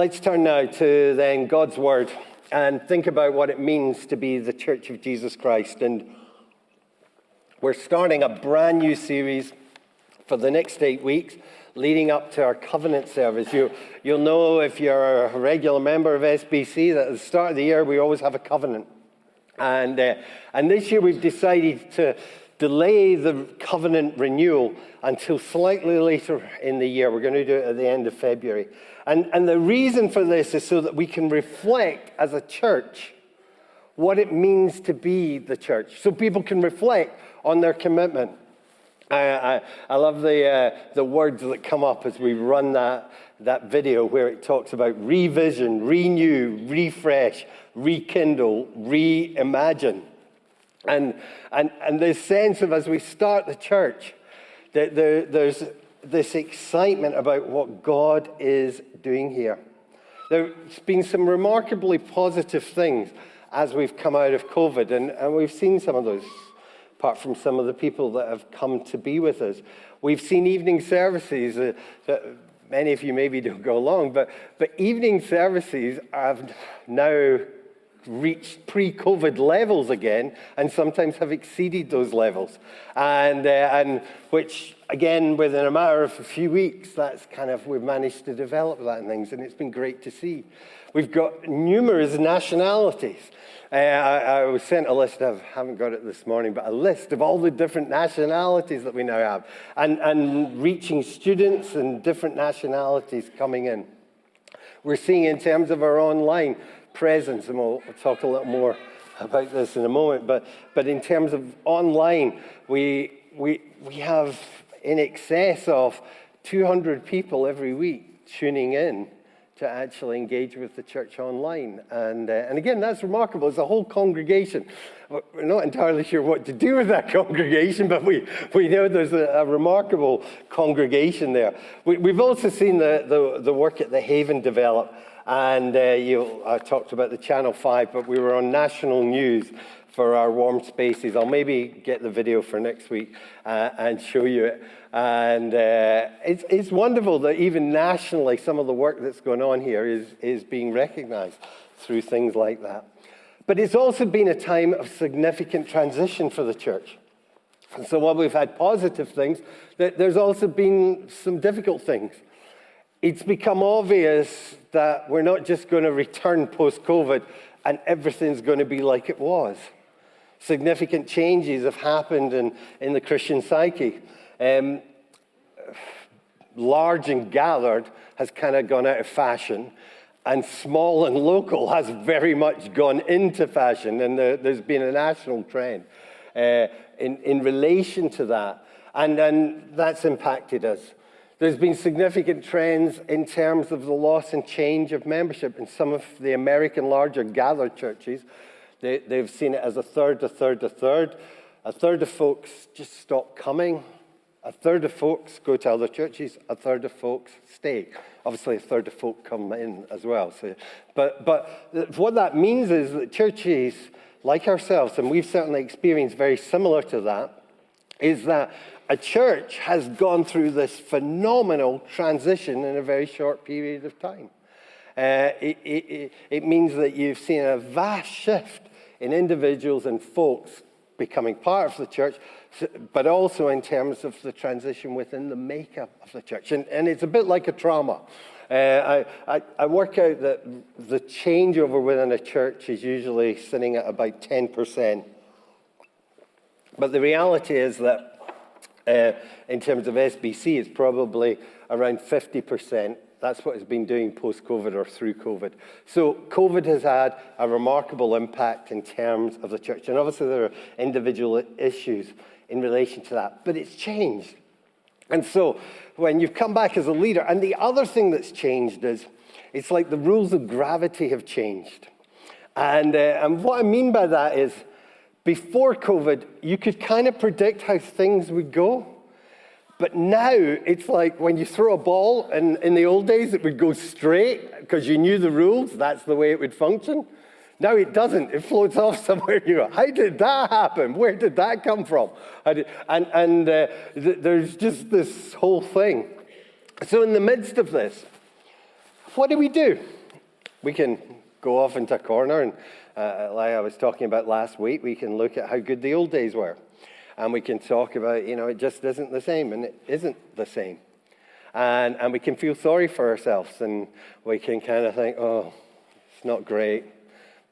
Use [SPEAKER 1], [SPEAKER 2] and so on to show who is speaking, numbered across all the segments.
[SPEAKER 1] Let's turn now to then God's Word and think about what it means to be the Church of Jesus Christ. And we're starting a brand new series for the next eight weeks leading up to our covenant service. You, you'll know if you're a regular member of SBC that at the start of the year we always have a covenant. And, uh, and this year we've decided to delay the covenant renewal until slightly later in the year. We're going to do it at the end of February. And, and the reason for this is so that we can reflect as a church what it means to be the church, so people can reflect on their commitment. I, I, I love the, uh, the words that come up as we run that, that video where it talks about revision, renew, refresh, rekindle, reimagine. And, and, and this sense of as we start the church, that there, there's this excitement about what God is doing here. There's been some remarkably positive things as we've come out of COVID, and, and we've seen some of those, apart from some of the people that have come to be with us. We've seen evening services uh, that many of you maybe don't go along, but, but evening services have now reached pre COVID levels again and sometimes have exceeded those levels. And, uh, and which, again, within a matter of a few weeks, that's kind of, we've managed to develop that and things, and it's been great to see. We've got numerous nationalities. Uh, I, I, was sent a list, I haven't got it this morning, but a list of all the different nationalities that we now have, and, and reaching students and different nationalities coming in. We're seeing in terms of our online presence, and we'll, talk a little more about this in a moment, but, but in terms of online, we, we, we have in excess of 200 people every week tuning in to actually engage with the church online. And, uh, and again, that's remarkable. It's a whole congregation. We're not entirely sure what to do with that congregation, but we, we know there's a, a remarkable congregation there. We, have also seen the, the, the work at the Haven develop. And uh, you, I talked about the Channel 5, but we were on national news for our warm spaces. I'll maybe get the video for next week uh, and show you it. And uh, it's, it's wonderful that even nationally, some of the work that's going on here is, is being recognized through things like that. But it's also been a time of significant transition for the church. And so while we've had positive things, there's also been some difficult things it's become obvious that we're not just going to return post COVID and everything's going to be like it was. Significant changes have happened in, in the Christian psyche. Um, large and gathered has kind of gone out of fashion, and small and local has very much gone into fashion, and the, there's been a national trend uh, in, in relation to that. And, and that's impacted us. There's been significant trends in terms of the loss and change of membership in some of the American larger gathered churches. They, have seen it as a third, a third, a third. A third of folks just stop coming. A third of folks go to other churches. A third of folks stay. Obviously, a third of folk come in as well. So, but, but what that means is that churches like ourselves, and we've certainly experienced very similar to that, is that a church has gone through this phenomenal transition in a very short period of time. Uh, it, it, it, means that you've seen a vast shift in individuals and folks becoming part of the church, but also in terms of the transition within the makeup of the church. And, and it's a bit like a trauma. Uh, I, I, I, work out that the changeover within a church is usually sitting at about 10%. But the reality is that uh, in terms of SBC, it's probably around 50%. That's what it's been doing post COVID or through COVID. So, COVID has had a remarkable impact in terms of the church. And obviously, there are individual issues in relation to that, but it's changed. And so, when you've come back as a leader, and the other thing that's changed is it's like the rules of gravity have changed. And, uh, and what I mean by that is before COVID, you could kind of predict how things would go. But now it's like when you throw a ball, and in the old days it would go straight because you knew the rules, that's the way it would function. Now it doesn't. It floats off somewhere. You go, how did that happen? Where did that come from? and and uh, th- there's just this whole thing. So, in the midst of this, what do we do? We can go off into a corner, and uh, like I was talking about last week, we can look at how good the old days were. And we can talk about, you know, it just isn't the same, and it isn't the same. And, and we can feel sorry for ourselves, and we can kind of think, oh, it's not great.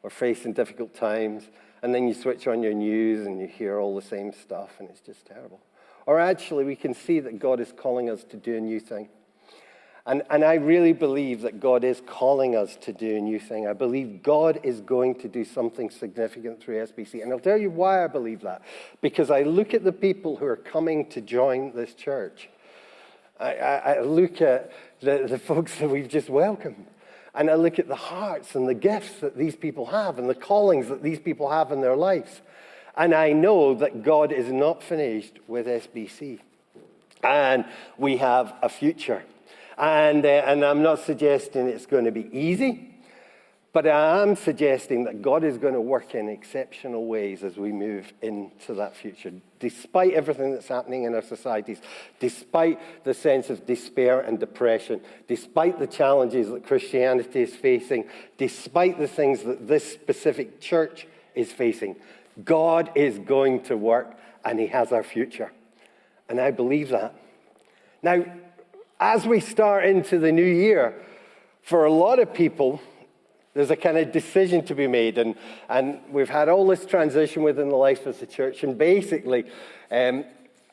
[SPEAKER 1] We're facing difficult times. And then you switch on your news and you hear all the same stuff, and it's just terrible. Or actually, we can see that God is calling us to do a new thing. And, and I really believe that God is calling us to do a new thing. I believe God is going to do something significant through SBC. And I'll tell you why I believe that. Because I look at the people who are coming to join this church. I, I, I look at the, the folks that we've just welcomed. And I look at the hearts and the gifts that these people have and the callings that these people have in their lives. And I know that God is not finished with SBC. And we have a future. And, uh, and I'm not suggesting it's going to be easy, but I am suggesting that God is going to work in exceptional ways as we move into that future, despite everything that's happening in our societies, despite the sense of despair and depression, despite the challenges that Christianity is facing, despite the things that this specific church is facing. God is going to work and He has our future. And I believe that. Now, as we start into the new year, for a lot of people, there's a kind of decision to be made. And, and we've had all this transition within the life of the church. And basically, um,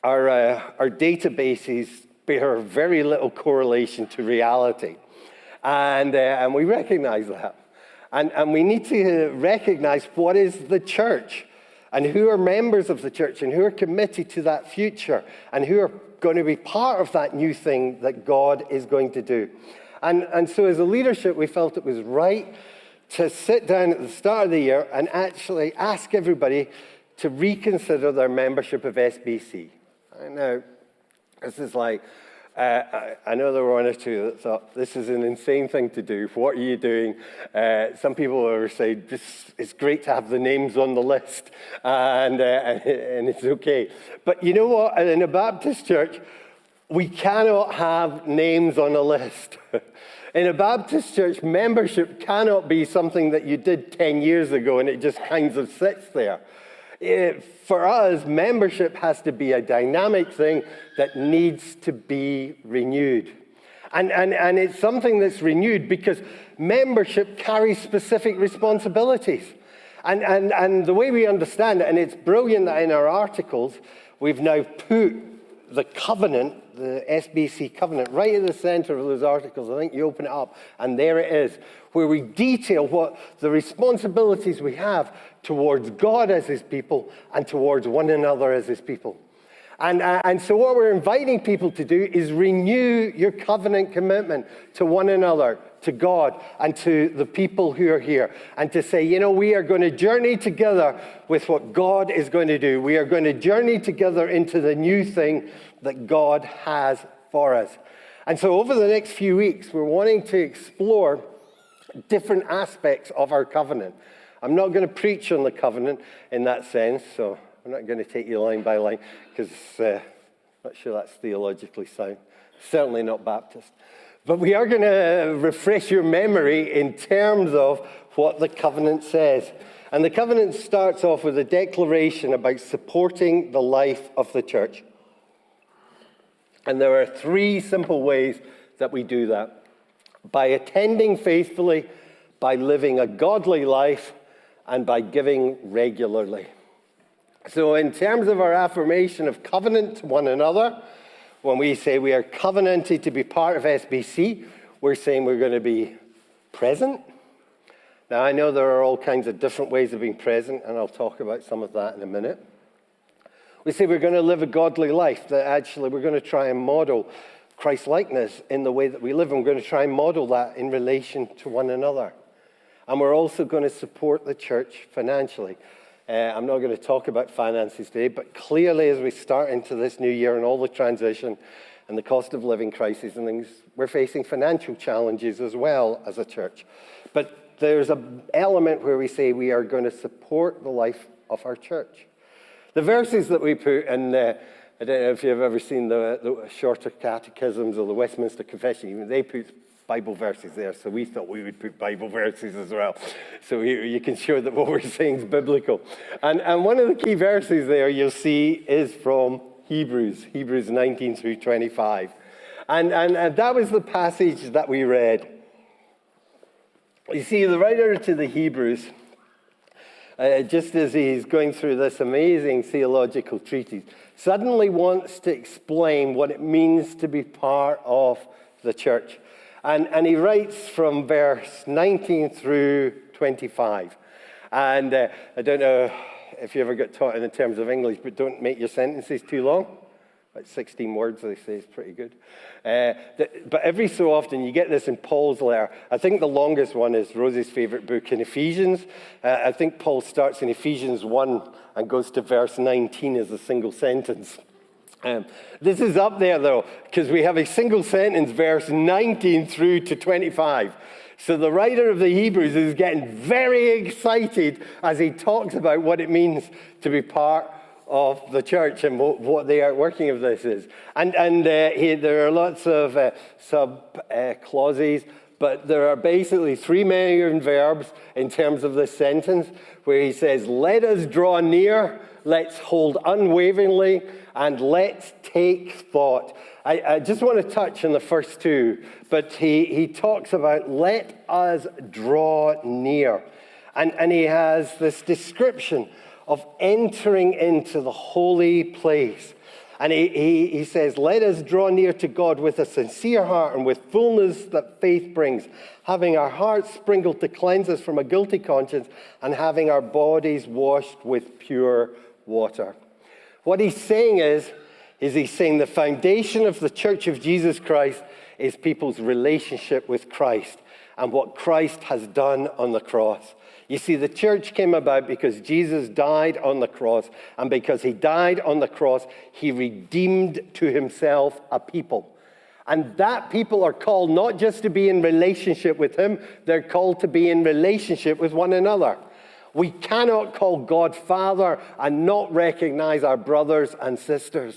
[SPEAKER 1] our, uh, our databases bear very little correlation to reality. And, uh, and we recognize that. And, and we need to recognize what is the church and who are members of the church and who are committed to that future and who are going to be part of that new thing that God is going to do. And, and so, as a leadership, we felt it was right to sit down at the start of the year and actually ask everybody to reconsider their membership of SBC. I know this is like, I, I, know there were one or two that thought, this is an insane thing to do. What are you doing? Uh, some people were saying, this, it's great to have the names on the list, and, uh, and, and it's okay. But you know what? In a Baptist church, we cannot have names on a list. In a Baptist church, membership cannot be something that you did 10 years ago and it just kind of sits there. It, for us, membership has to be a dynamic thing that needs to be renewed. And, and, and it's something that's renewed because membership carries specific responsibilities. And, and, and the way we understand it, and it's brilliant that in our articles, we've now put the covenant the SBC covenant, right at the center of those articles. I think you open it up, and there it is, where we detail what the responsibilities we have towards God as his people and towards one another as his people. And, uh, and so, what we're inviting people to do is renew your covenant commitment to one another, to God, and to the people who are here. And to say, you know, we are going to journey together with what God is going to do. We are going to journey together into the new thing that God has for us. And so, over the next few weeks, we're wanting to explore different aspects of our covenant. I'm not going to preach on the covenant in that sense, so I'm not going to take you line by line because uh, I'm not sure that's theologically sound. Certainly not Baptist. But we are going to refresh your memory in terms of what the covenant says. And the covenant starts off with a declaration about supporting the life of the church. And there are three simple ways that we do that by attending faithfully, by living a godly life, and by giving regularly. So, in terms of our affirmation of covenant to one another, when we say we are covenanted to be part of SBC, we're saying we're going to be present. Now, I know there are all kinds of different ways of being present, and I'll talk about some of that in a minute. We say we're going to live a godly life, that actually we're going to try and model Christ likeness in the way that we live, and we're going to try and model that in relation to one another. And we're also going to support the church financially. Uh, I'm not going to talk about finances today, but clearly, as we start into this new year and all the transition and the cost of living crisis and things, we're facing financial challenges as well as a church. But there's an element where we say we are going to support the life of our church. The verses that we put in, uh, I don't know if you've ever seen the, the shorter catechisms or the Westminster Confession, they put Bible verses there, so we thought we would put Bible verses as well. So you can show that what we're saying is biblical. And, and one of the key verses there you'll see is from Hebrews, Hebrews 19 through 25. And, and, and that was the passage that we read. You see, the writer to the Hebrews, uh, just as he's going through this amazing theological treatise, suddenly wants to explain what it means to be part of the church. And, and he writes from verse 19 through 25. And uh, I don't know if you ever got taught in the terms of English, but don't make your sentences too long. About 16 words, they say, is pretty good. Uh, but every so often, you get this in Paul's letter. I think the longest one is Rosie's favorite book in Ephesians. Uh, I think Paul starts in Ephesians 1 and goes to verse 19 as a single sentence. Um, this is up there though, because we have a single sentence, verse 19 through to 25. So the writer of the Hebrews is getting very excited as he talks about what it means to be part of the church and what, what the outworking of this is. And, and uh, he, there are lots of uh, sub uh, clauses, but there are basically three main verbs in terms of this sentence where he says, Let us draw near, let's hold unwaveringly and let's take thought. I, I, just want to touch on the first two, but he, he talks about let us draw near. And, and he has this description of entering into the holy place. And he, he, he says, Let us draw near to God with a sincere heart and with fullness that faith brings, having our hearts sprinkled to cleanse us from a guilty conscience, and having our bodies washed with pure water. What he's saying is, is he's saying the foundation of the church of Jesus Christ is people's relationship with Christ and what Christ has done on the cross. You see, the church came about because Jesus died on the cross, and because he died on the cross, he redeemed to himself a people. And that people are called not just to be in relationship with him, they're called to be in relationship with one another. We cannot call God Father and not recognize our brothers and sisters.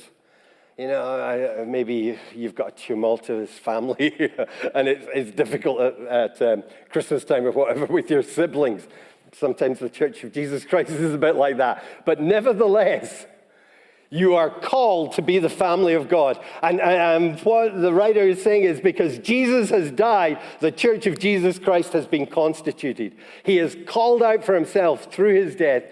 [SPEAKER 1] You know, maybe you've got a tumultuous family and it's, it's difficult at, at um, Christmas time or whatever with your siblings. Sometimes the Church of Jesus Christ is a bit like that. But nevertheless, you are called to be the family of God. And, and, what the writer is saying is because Jesus has died, the church of Jesus Christ has been constituted. He has called out for himself through his death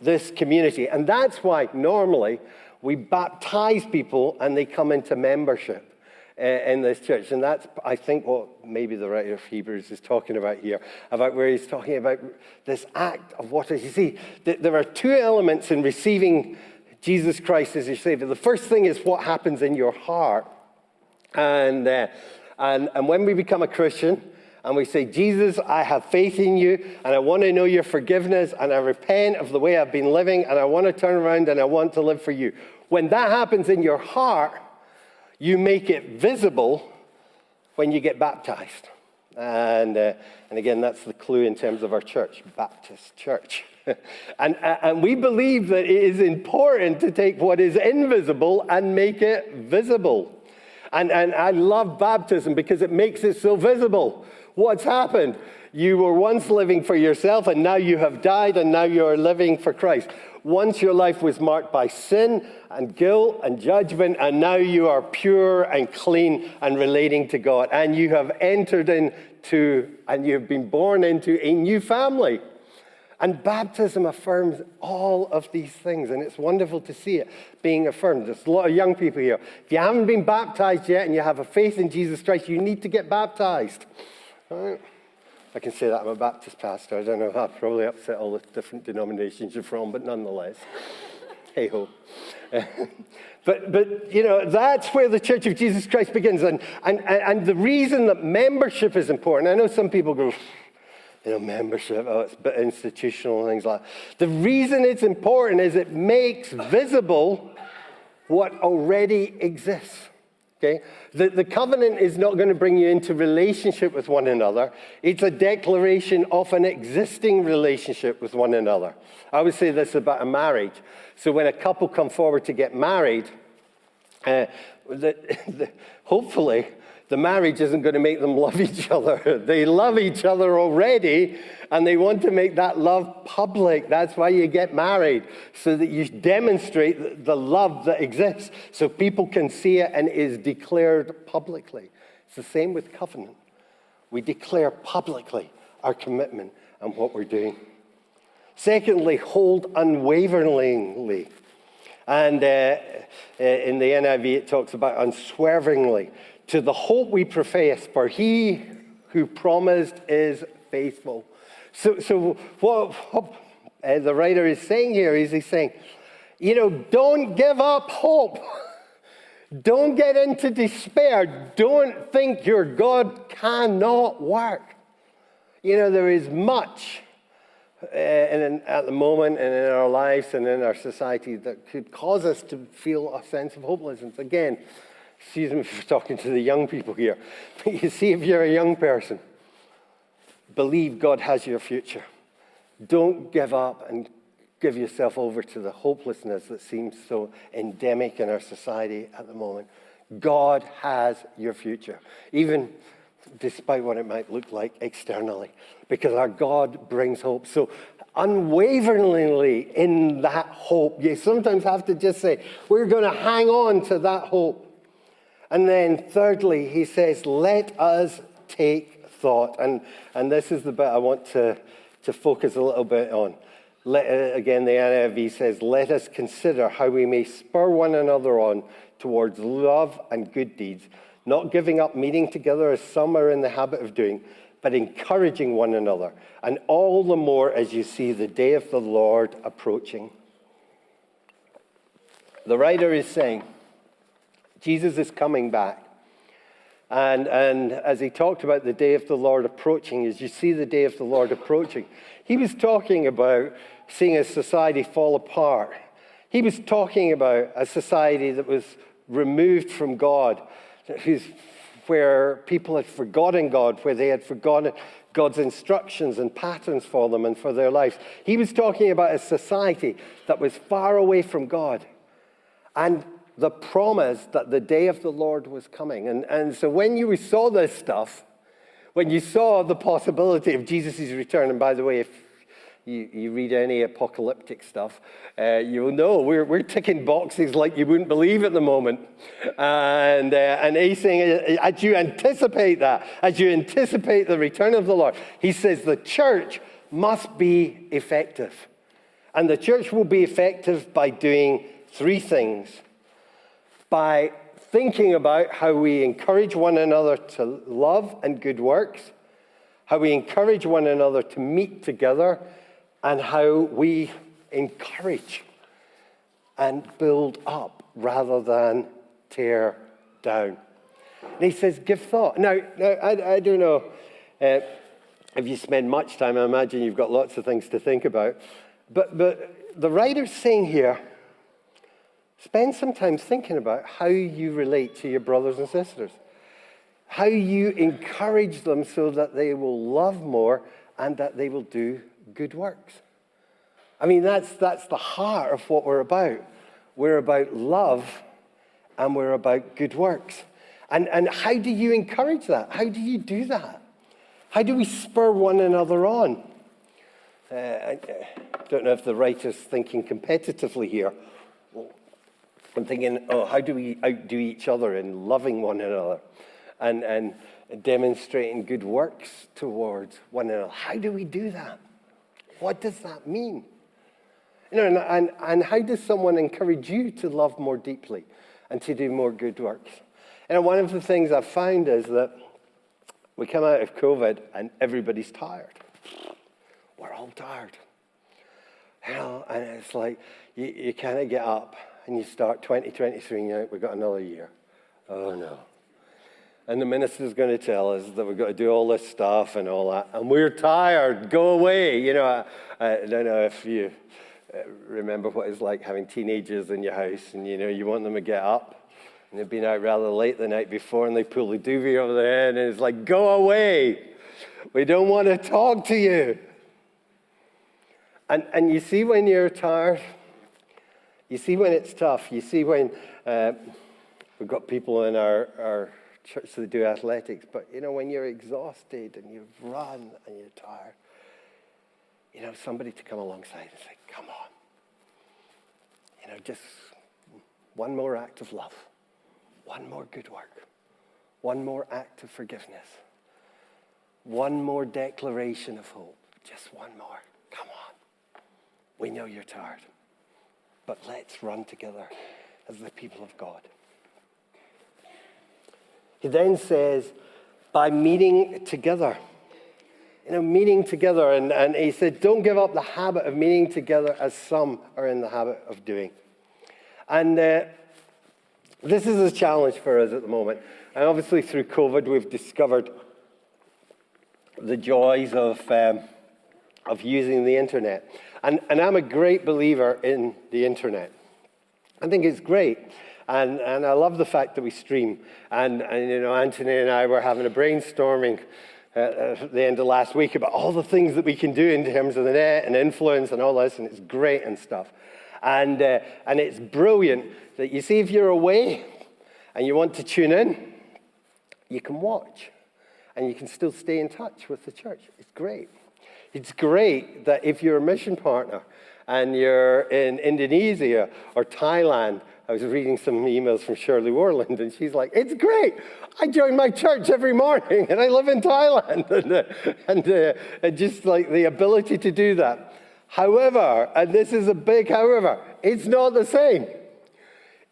[SPEAKER 1] this community. And that's why normally we baptize people and they come into membership uh, in this church. And that's, I think, what maybe the writer of Hebrews is talking about here, about where he's talking about this act of what is. You see, there are two elements in receiving Jesus Christ as your Savior. The first thing is what happens in your heart. And, uh, and, and when we become a Christian, and we say, Jesus, I have faith in you, and I want to know your forgiveness, and I repent of the way I've been living, and I want to turn around and I want to live for you. When that happens in your heart, you make it visible when you get baptized. And, uh, and again, that's the clue in terms of our church, Baptist Church. and, uh, and we believe that it is important to take what is invisible and make it visible. And, and I love baptism because it makes it so visible. What's happened? You were once living for yourself, and now you have died, and now you are living for Christ. Once your life was marked by sin and guilt and judgment, and now you are pure and clean and relating to God. And you have entered into, and you've been born into a new family. And baptism affirms all of these things, and it's wonderful to see it being affirmed. There's a lot of young people here. If you haven't been baptized yet and you have a faith in Jesus Christ, you need to get baptized. Right? I can say that I'm a Baptist pastor. I don't know, I'll probably upset all the different denominations you're from, but nonetheless, hey ho. but, but, you know, that's where the Church of Jesus Christ begins. And, and, and the reason that membership is important, I know some people go, you know, membership, oh, it's institutional things like that. The reason it's important is it makes visible what already exists. Okay? The, the covenant is not going to bring you into relationship with one another. It's a declaration of an existing relationship with one another. I would say this about a marriage. So when a couple come forward to get married, uh, the, the, hopefully the marriage isn't going to make them love each other. They love each other already, and they want to make that love public. That's why you get married, so that you demonstrate the love that exists, so people can see it and is declared publicly. It's the same with covenant. We declare publicly our commitment and what we're doing. Secondly, hold unwaveringly. And uh, uh in the NIV, it talks about unswervingly to the hope we profess, for he who promised is faithful. So, so what, what uh, the writer is saying here is he's saying, you know, don't give up hope. Don't get into despair. Don't think your God cannot work. You know, there is much uh, in, at the moment and in our lives and in our society that could cause us to feel a sense of hopelessness. Again, excuse me for talking to the young people here, but you see, if you're a young person, believe God has your future. Don't give up and give yourself over to the hopelessness that seems so endemic in our society at the moment. God has your future, even despite what it might look like externally, because our God brings hope. So, unwaveringly in that hope, you sometimes have to just say, We're going to hang on to that hope. And then, thirdly, he says, let us take thought. And, and this is the bit I want to, to focus a little bit on. Let, uh, again, the NIV says, let us consider how we may spur one another on towards love and good deeds, not giving up meeting together as some are in the habit of doing, but encouraging one another, and all the more as you see the day of the Lord approaching. The writer is saying, Jesus is coming back. And, and as he talked about the day of the Lord approaching, as you see the day of the Lord approaching, he was talking about seeing a society fall apart. He was talking about a society that was removed from God, where people had forgotten God, where they had forgotten God's instructions and patterns for them and for their lives. He was talking about a society that was far away from God. And the promise that the day of the Lord was coming. And, and so when you saw this stuff, when you saw the possibility of Jesus' return, and by the way, if you, you read any apocalyptic stuff, uh, you'll know we're, we're ticking boxes like you wouldn't believe at the moment. And, uh, and he's saying, as you anticipate that, as you anticipate the return of the Lord, he says the church must be effective. And the church will be effective by doing three things by thinking about how we encourage one another to love and good works, how we encourage one another to meet together, and how we encourage and build up rather than tear down. And he says, give thought. Now, now I, I don't know uh, if you spend much time, I imagine you've got lots of things to think about. But, but the writer's saying here, Spend some time thinking about how you relate to your brothers and sisters, how you encourage them so that they will love more and that they will do good works. I mean, that's, that's the heart of what we're about. We're about love and we're about good works. And, and how do you encourage that? How do you do that? How do we spur one another on? Uh, I don't know if the writer's thinking competitively here I'm thinking, oh, how do we outdo each other in loving one another and, and demonstrating good works towards one another? How do we do that? What does that mean? You know, and, and, and how does someone encourage you to love more deeply and to do more good works? And one of the things I've found is that we come out of COVID and everybody's tired. We're all tired. You know, and it's like you, you kind of get up and you start 2023 and you're we've got another year. Oh no. And the minister's going to tell us that we've got to do all this stuff and all that. And we're tired. Go away. You know, I, I don't know if you uh, remember what it's like having teenagers in your house and, you know, you want them to get up. And they've been out rather late the night before and they pull the duvet over their head and it's like, go away. We don't want to talk to you. And, and you see when you're tired, you see when it's tough. You see when uh, we've got people in our, our church that do athletics, but you know, when you're exhausted and you've run and you're tired, you know, somebody to come alongside and say, come on. You know, just one more act of love, one more good work, one more act of forgiveness, one more declaration of hope, just one more. Come on. We know you're tired, but let's run together as the people of God. He then says, by meeting together. You know, meeting together. And, and he said, don't give up the habit of meeting together as some are in the habit of doing. And uh, this is a challenge for us at the moment. And obviously, through COVID, we've discovered the joys of, um, of using the internet. And, and I'm a great believer in the internet. I think it's great. And, and I love the fact that we stream. And, and, you know, Anthony and I were having a brainstorming at the end of last week about all the things that we can do in terms of the net and influence and all this, and it's great and stuff. And, uh, and it's brilliant that you see if you're away and you want to tune in, you can watch and you can still stay in touch with the church. It's great. It's great that if you're a mission partner and you're in Indonesia or Thailand I was reading some emails from Shirley Warland, and she's like, It's great. I join my church every morning, and I live in Thailand. and, uh, and, uh, and just like the ability to do that. However, and this is a big however, it's not the same.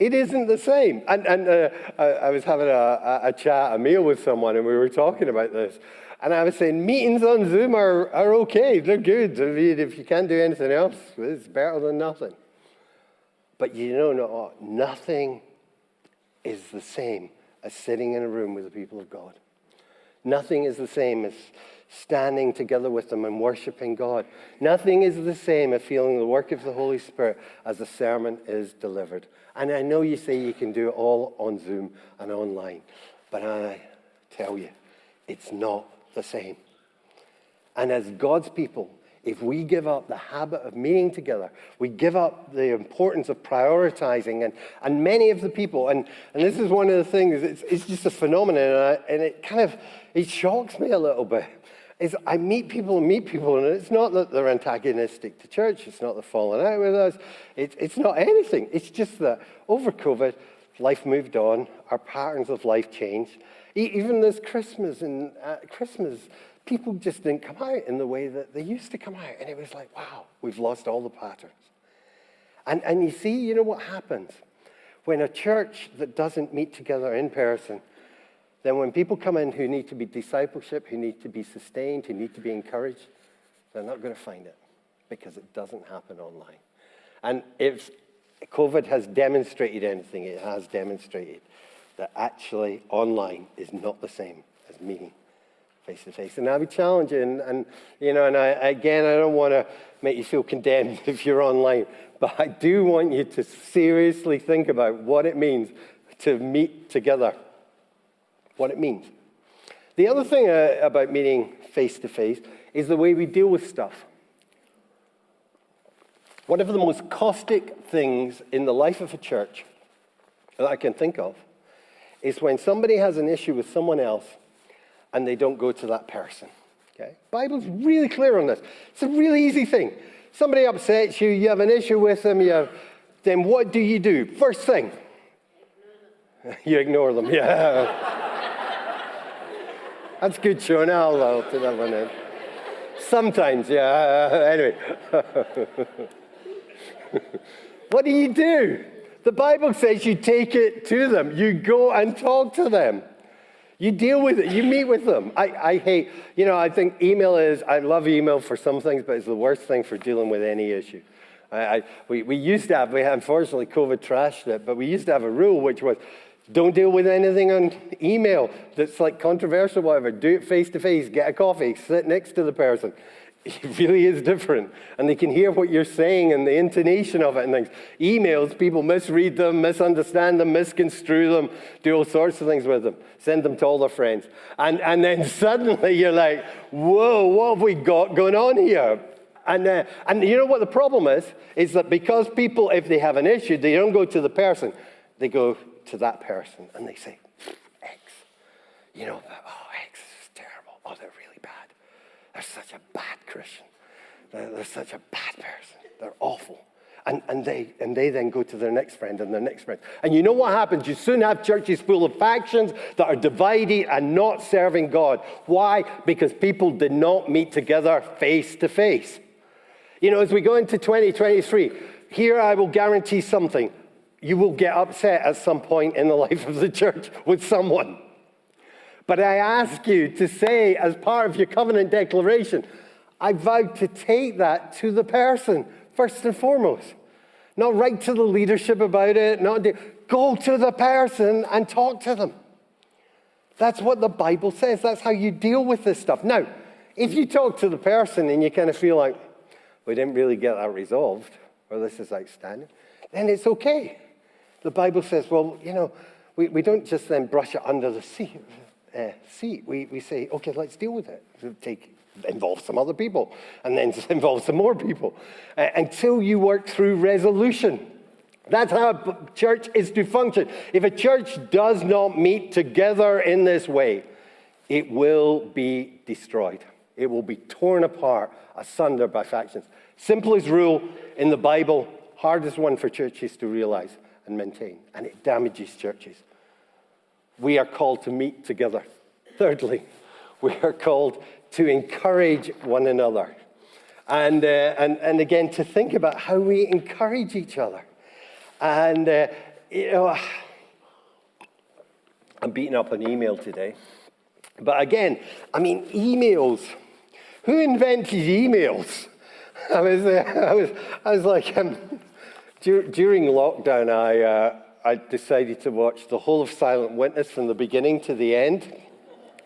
[SPEAKER 1] It isn't the same. And, and uh, I, I, was having a, a, chat, a meal with someone, and we were talking about this. And I was saying, meetings on Zoom are, are okay. They're good. I mean, if you can't do anything else, it's better than nothing. But you know, no, nothing is the same as sitting in a room with the people of God. Nothing is the same as standing together with them and worshiping God. Nothing is the same as feeling the work of the Holy Spirit as a sermon is delivered. And I know you say you can do it all on Zoom and online, but I tell you, it's not the same. And as God's people, if we give up the habit of meeting together, we give up the importance of prioritizing. And, and many of the people, and, and this is one of the things, it's, it's just a phenomenon, and, I, and it kind of, it shocks me a little bit. Is I meet people and meet people, and it's not that they're antagonistic to church, it's not they're falling out with us, it, it's not anything. It's just that over COVID, life moved on, our patterns of life changed. Even this Christmas and uh, Christmas, people just didn't come out in the way that they used to come out. And it was like, wow, we've lost all the patterns. And, and you see, you know what happens? When a church that doesn't meet together in person, then when people come in who need to be discipleship, who need to be sustained, who need to be encouraged, they're not going to find it because it doesn't happen online. And if COVID has demonstrated anything, it has demonstrated that actually online is not the same as meeting face to face. And that'll be challenging. And, you know, and I, again, I don't want to make you feel condemned if you're online, but I do want you to seriously think about what it means to meet together. What it means. The other thing uh, about meeting face to face is the way we deal with stuff. One of the most caustic things in the life of a church that I can think of is when somebody has an issue with someone else and they don't go to that person. Okay? Bible's really clear on this. It's a really easy thing. Somebody upsets you, you have an issue with them, you have, then what do you do? First thing, you ignore them. Yeah. That's good. I'll, I'll put that one in. Sometimes, yeah. Anyway. what do you do? The Bible says you take it to them, you go and talk to them. You deal with it. You meet with them. I, I hate, you know, I think email is, I love email for some things, but it's the worst thing for dealing with any issue. I, I, we, we used to have, we unfortunately, COVID trashed it, but we used to have a rule which was don't deal with anything on email that's like controversial, whatever. Do it face to face, get a coffee, sit next to the person. It really is different. And they can hear what you're saying and the intonation of it and things. Emails, people misread them, misunderstand them, misconstrue them, do all sorts of things with them, send them to all their friends. And, and then suddenly you're like, whoa, what have we got going on here? And, uh, and you know what the problem is? Is that because people, if they have an issue, they don't go to the person, they go to that person and they say, X. You know, oh, X is terrible. Oh, really. They're such a bad Christian. They're, they're such a bad person. They're awful. And, and, they, and they then go to their next friend and their next friend. And you know what happens? You soon have churches full of factions that are divided and not serving God. Why? Because people did not meet together face to face. You know, as we go into 2023, here I will guarantee something. You will get upset at some point in the life of the church with someone. But I ask you to say, as part of your covenant declaration, I vow to take that to the person first and foremost. Not write to the leadership about it, not do, go to the person and talk to them. That's what the Bible says. That's how you deal with this stuff. Now, if you talk to the person and you kind of feel like, we didn't really get that resolved, or this is outstanding, then it's okay. The Bible says, well, you know, we, we don't just then brush it under the seat. Uh, seat. We, we say, okay, let's deal with it. Take involve some other people, and then involve some more people uh, until you work through resolution. That's how a church is to function. If a church does not meet together in this way, it will be destroyed. It will be torn apart, asunder by factions. Simplest rule in the Bible, hardest one for churches to realize and maintain, and it damages churches. We are called to meet together. Thirdly, we are called to encourage one another. And, uh, and, and again, to think about how we encourage each other. And, uh, you know, I'm beating up an email today. But again, I mean, emails. Who invented emails? I was, uh, I was, I was like, um, dur- during lockdown, I, uh, I decided to watch the whole of Silent Witness from the beginning to the end.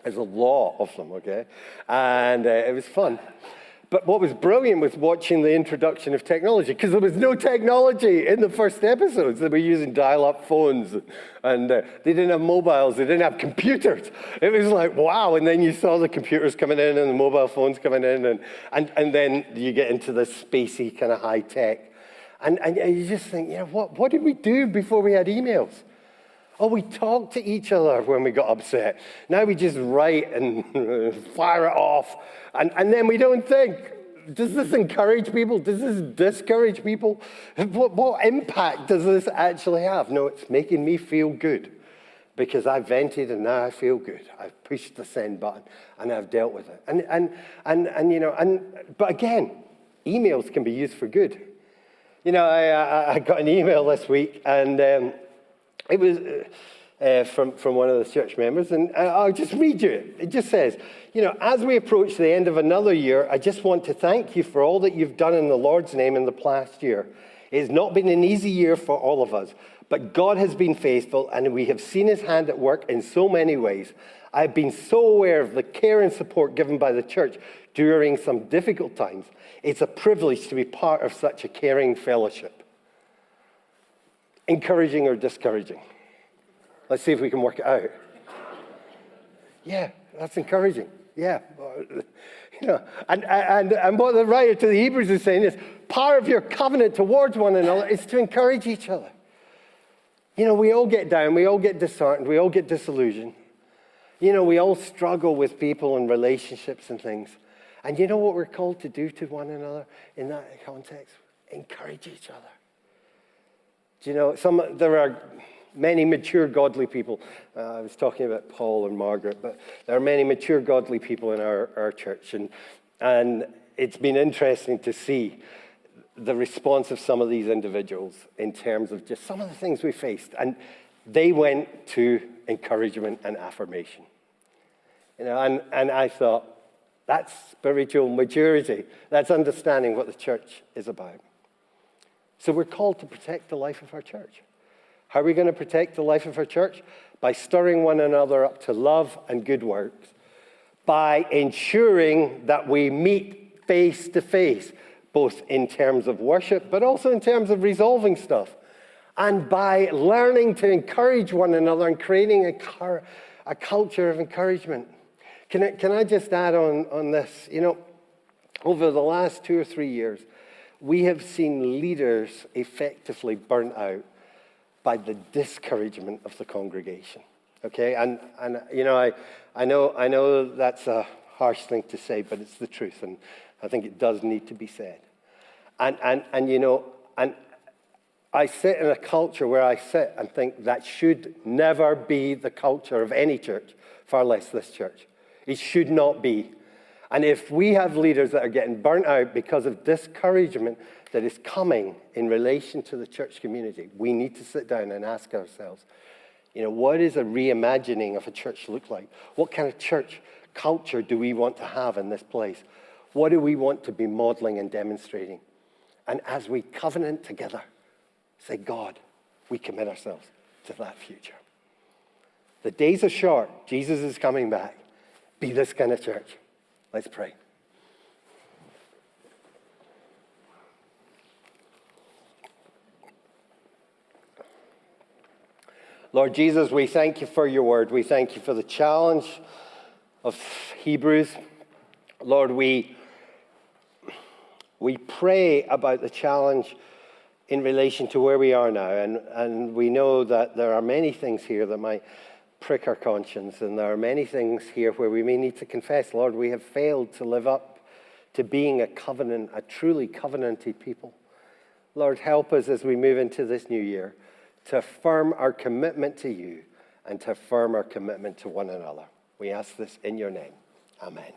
[SPEAKER 1] There's a lot of them, okay? And uh, it was fun. But what was brilliant was watching the introduction of technology, because there was no technology in the first episodes. They were using dial up phones, and uh, they didn't have mobiles, they didn't have computers. It was like, wow. And then you saw the computers coming in and the mobile phones coming in, and, and, and then you get into the spacey kind of high tech. And, and you just think, you know, what, what did we do before we had emails? Oh, we talked to each other when we got upset. Now we just write and fire it off. And, and then we don't think. Does this encourage people? Does this discourage people? What, what impact does this actually have? No, it's making me feel good because I vented and now I feel good. I've pushed the send button and I've dealt with it. And, and, and, and you know, and, but again, emails can be used for good. You know, I, I got an email this week and um, it was uh, uh, from, from one of the church members, and I'll just read you it. It just says, You know, as we approach the end of another year, I just want to thank you for all that you've done in the Lord's name in the past year. It's not been an easy year for all of us, but God has been faithful, and we have seen his hand at work in so many ways. I've been so aware of the care and support given by the church during some difficult times. It's a privilege to be part of such a caring fellowship encouraging or discouraging? Let's see if we can work it out. Yeah, that's encouraging. Yeah. You know, and, and, and what the writer to the Hebrews is saying is part of your covenant towards one another is to encourage each other. You know, we all get down, we all get disheartened, we all get disillusioned. You know, we all struggle with people and relationships and things. And you know what we're called to do to one another in that context? Encourage each other. Do you know, some, there are many mature godly people. Uh, I was talking about Paul and Margaret, but there are many mature godly people in our, our church. And, and it's been interesting to see the response of some of these individuals in terms of just some of the things we faced. And they went to encouragement and affirmation. You know, and, and I thought, that's spiritual maturity. That's understanding what the church is about. So we're called to protect the life of our church. How are we going to protect the life of our church? By stirring one another up to love and good works, by ensuring that we meet face to face, both in terms of worship, but also in terms of resolving stuff, and by learning to encourage one another and creating a, a culture of encouragement. Can I, can I just add on, on this? You know, over the last two or three years, we have seen leaders effectively burnt out by the discouragement of the congregation. Okay, and, and you know, I, I know, I know that's a harsh thing to say, but it's the truth, and I think it does need to be said. And, and, and you know, and I sit in a culture where I sit and think that should never be the culture of any church, far less this church. It should not be. And if we have leaders that are getting burnt out because of discouragement that is coming in relation to the church community, we need to sit down and ask ourselves, you know, what is a reimagining of a church look like? What kind of church culture do we want to have in this place? What do we want to be modeling and demonstrating? And as we covenant together, say, God, we commit ourselves to that future. The days are short. Jesus is coming back. Be this kind of church. Let's pray. Lord Jesus, we thank you for your word. We thank you for the challenge of Hebrews. Lord, we, we pray about the challenge in relation to where we are now. And, and we know that there are many things here that might prick our conscience, and there are many things here where we may need to confess, Lord, we have failed to live up to being a covenant, a truly covenanted people. Lord, help us as we move into this new year to affirm our commitment to you and to affirm our commitment to one another. We ask this in your name. Amen.